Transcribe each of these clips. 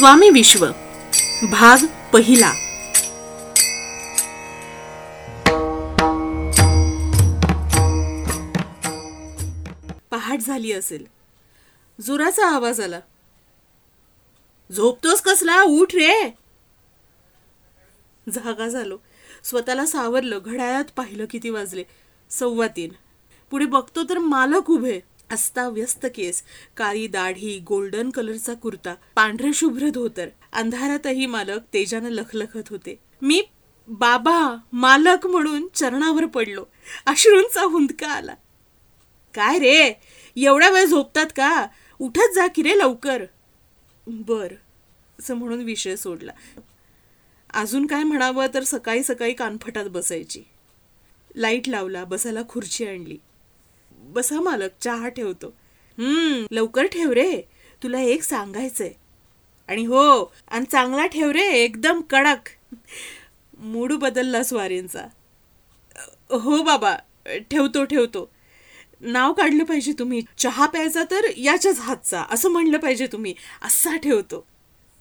स्वामी विश्व भाग पहिला. पहाट झाली असेल. जोराचा आवाज आला. झोपतोस कसला? उठ रे. जागा झालो. स्वतःला सावरलं. घड्याळात पाहिलं किती वाजले. सव्वा तीन. पुढे बघतो तर मालक उभे. अस्ताव्यस्त केस. काळी दाढी गोल्डन कलरचा कुर्ता पांढरे शुभ्र धोतर. अंधारातही मालक तेजानं लखलखत होते. मी बाबा मालक म्हणून चरणावर पडलो. अश्रूंचा हुंदका आला. काय रे? एवढा वेळ झोपतात का? उठत जा की रे लवकर. बर. असं म्हणून विषय सोडला. अजून काय म्हणावं तर सकाळी सकाळी कानफटात बसायची. लाइट लावला बसायला खुर्ची आणली. बसा मालक चहा ठेवतो. हम्म. लवकर ठेव रे तुला एक सांगायचंय. आणि हो आणि चांगला ठेव रे एकदम कडक. मूड बदलला स्वारींचा. हो बाबा ठेवतो ठेवतो. नाव काढलं पाहिजे तुम्ही. चहा प्यायचा तर याच्याच हातचा असं म्हणलं पाहिजे तुम्ही. असा ठेवतो.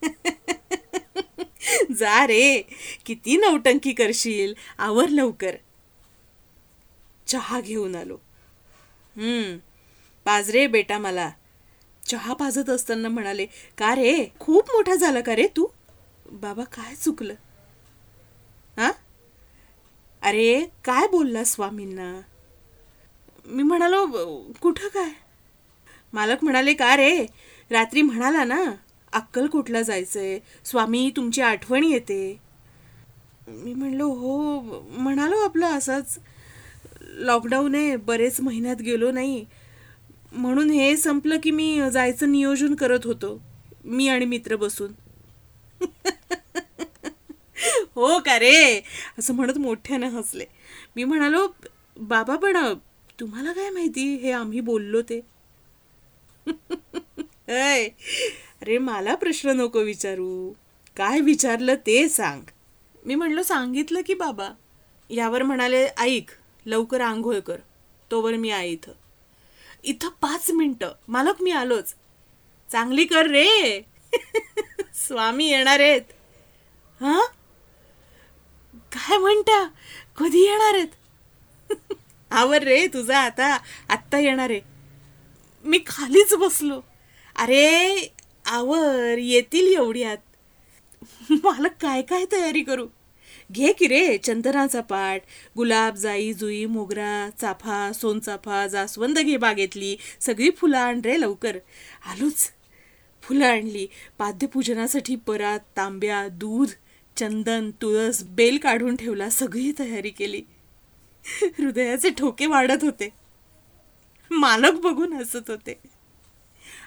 जा रे किती नौटंकी करशील. आवर लवकर. चहा घेऊन आलो. हम्म. बेटा मला. चहा पाजत असताना म्हणाले का रे? खूप मोठा झाला का रे तू? बाबा काय चुकलं? हा अरे काय बोलला स्वामींना? मी म्हणालो कुठं काय? मालक म्हणाले का रे? रात्री म्हणाला ना अक्कलकोटला जायचंय? स्वामी तुमची आठवण येते. मी म्हणलो हो म्हणालो आपलं असंच. लॉकडाऊन आहे बरेच महिन्यात गेलो नाही. म्हणून हे संपलं की मी जायचं नियोजन करत होतो. मी आणि मित्र बसून. हो का रे? असं म्हणत मोठ्यानं हसले. मी म्हणालो बाबा पण तुम्हाला काय माहिती? हे आम्ही बोललो ते. अरे मला प्रश्न नको विचारू. काय विचारलं ते सांग. मी म्हणलो सांगितलं की बाबा. यावर म्हणाले ऐक लवकर आंघोळ कर. तोवर मी आहे इथं. इथं पाच मिनटं. मालक मी आलोच. चांगली कर रे. स्वामी येणार आहेत. हां? काय म्हणता? कधी येणार आहेत? आवर रे तुझा आता आत्ता येणार आहे. मी खालीच बसलो. अरे आवर येतील एवढ्यात मला काय काय तयारी करू? घे की रे चंदनाचा पाठ. गुलाब जाई जुई मोगरा चाफा सोनचाफा जास्वंद घे बागेतली सगळी फुलं आण रे लवकर. आलोच. फुलं आणली. पाद्यपूजनासाठी परात तांब्या दूध चंदन तुळस बेल काढून ठेवला सगळी तयारी केली. हृदयाचे ठोके वाढत होते. मालक बघून हसत होते.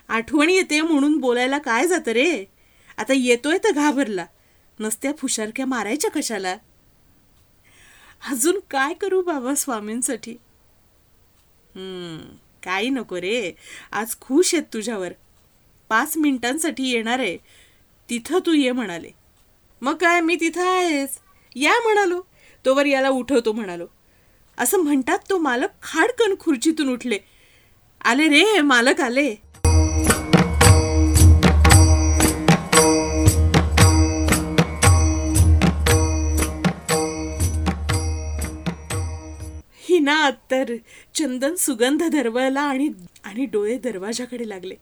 आठवण येते म्हणून बोलायला काय जातं रे? आता येतोय तर घाबरला. नसत्या फुशारक्या मारायच्या कशाला? अजून काय करू बाबा स्वामींसाठी? काही नको रे. आज खुश आहेत तुझ्यावर. पाच मिनिटांसाठी येणार आहे. तिथं तू ये म्हणाले. मग काय मी तिथं आहेस या म्हणालो. तोवर याला उठवतो म्हणालो. असं म्हणतात तो मालक खाडकन खुर्चीतून उठले. आले रे मालक आले. हिना तर चंदन सुगंध दरवळला आणि आणि डोळे दरवाजाकडे लागले.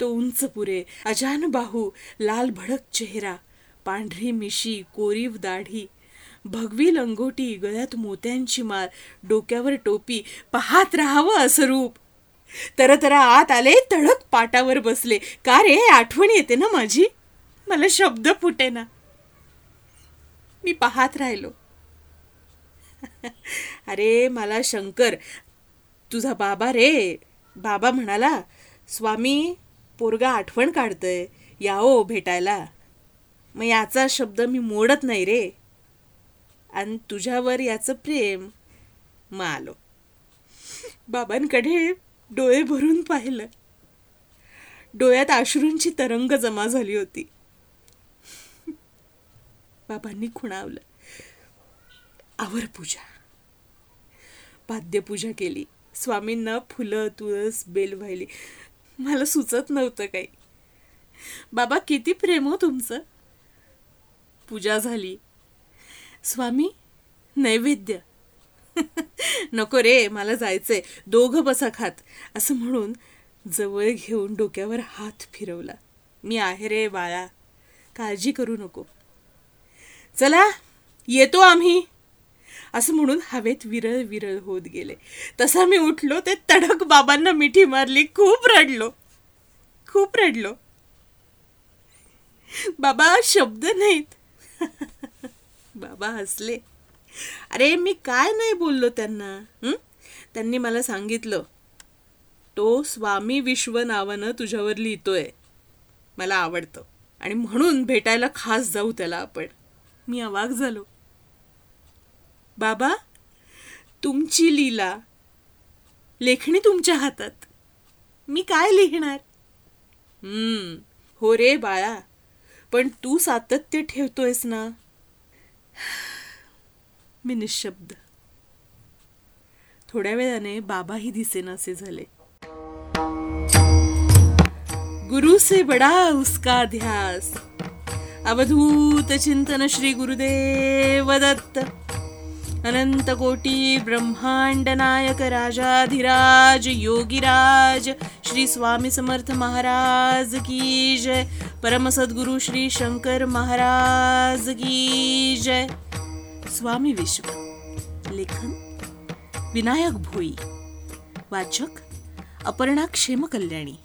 तो उंच पुरे अजान बाहू लाल भडक चेहरा पांढरी मिशी कोरीव दाढी भगवी लंगोटी गळ्यात मोत्यांची माळ डोक्यावर टोपी पाहत राहावं असं रूप. तर आत आले तडक पाटावर बसले. का रे आठवण येते ना माझी? मला शब्द फुटे ना. मी पाहत राहिलो. अरे मला शंकर तुझा बाबा रे. बाबा म्हणाला स्वामी पोरगा आठवण काढतय. याओ भेटायला. मग याचा शब्द मी मोडत नाही रे. आणि तुझ्यावर याचं प्रेम मग आलो. बाबांकडे डोळे भरून पाहिलं. डोळ्यात आश्रूंची तरंग जमा झाली होती. बाबांनी खुणावलं. आवर पूजा. पाद्यपूजा केली. स्वामींना फुलं तुळस बेल वाहिली. मला सुचत नव्हतं काही. बाबा किती प्रेम हो तुमचं? पूजा झाली. स्वामी नैवेद्य. नको रे मला जायचंय. दोघं बसा खात. असं म्हणून जवळ घेऊन डोक्यावर हात फिरवला. मी आहे रे बाळा. काळजी करू नको. चला येतो आम्ही. असं म्हणून हवेत विरळ विरळ होत गेले. तसा मी उठलो ते तडक बाबांना मिठी मारली खूप रडलो. खूप रडलो. बाबा शब्द नाहीत. बाबा हसले. अरे मी काय नाही बोललो त्यांना त्यांनी मला सांगितलं तो स्वामी विश्व नावानं तुझ्यावर लिहितोय मला आवडतं. आणि म्हणून भेटायला खास जाऊ त्याला आपण. मी अवाक झालो. बाबा तुमची लीला लेखणी तुमच्या हातात. मी काय लिहिणार? हम्म हो रे बाळा पण तू सातत्य ठेवतोयस ना. मी निशब्द. थोड्या वेळाने बाबाही दिसेनासे झाले. गुरु से बडा उसका ध्यास अवधूत चिंतन श्री गुरुदेव दत्त. अनंत कोटी ब्रह्मांड नायक राजाधिराज योगीराज श्री स्वामी समर्थ महाराज की जय. परम सद्गुरु श्री शंकर महाराज की जय. स्वामी विश्व लेखन विनायक भोई. वाचक अपर्णा क्षेम कल्याणी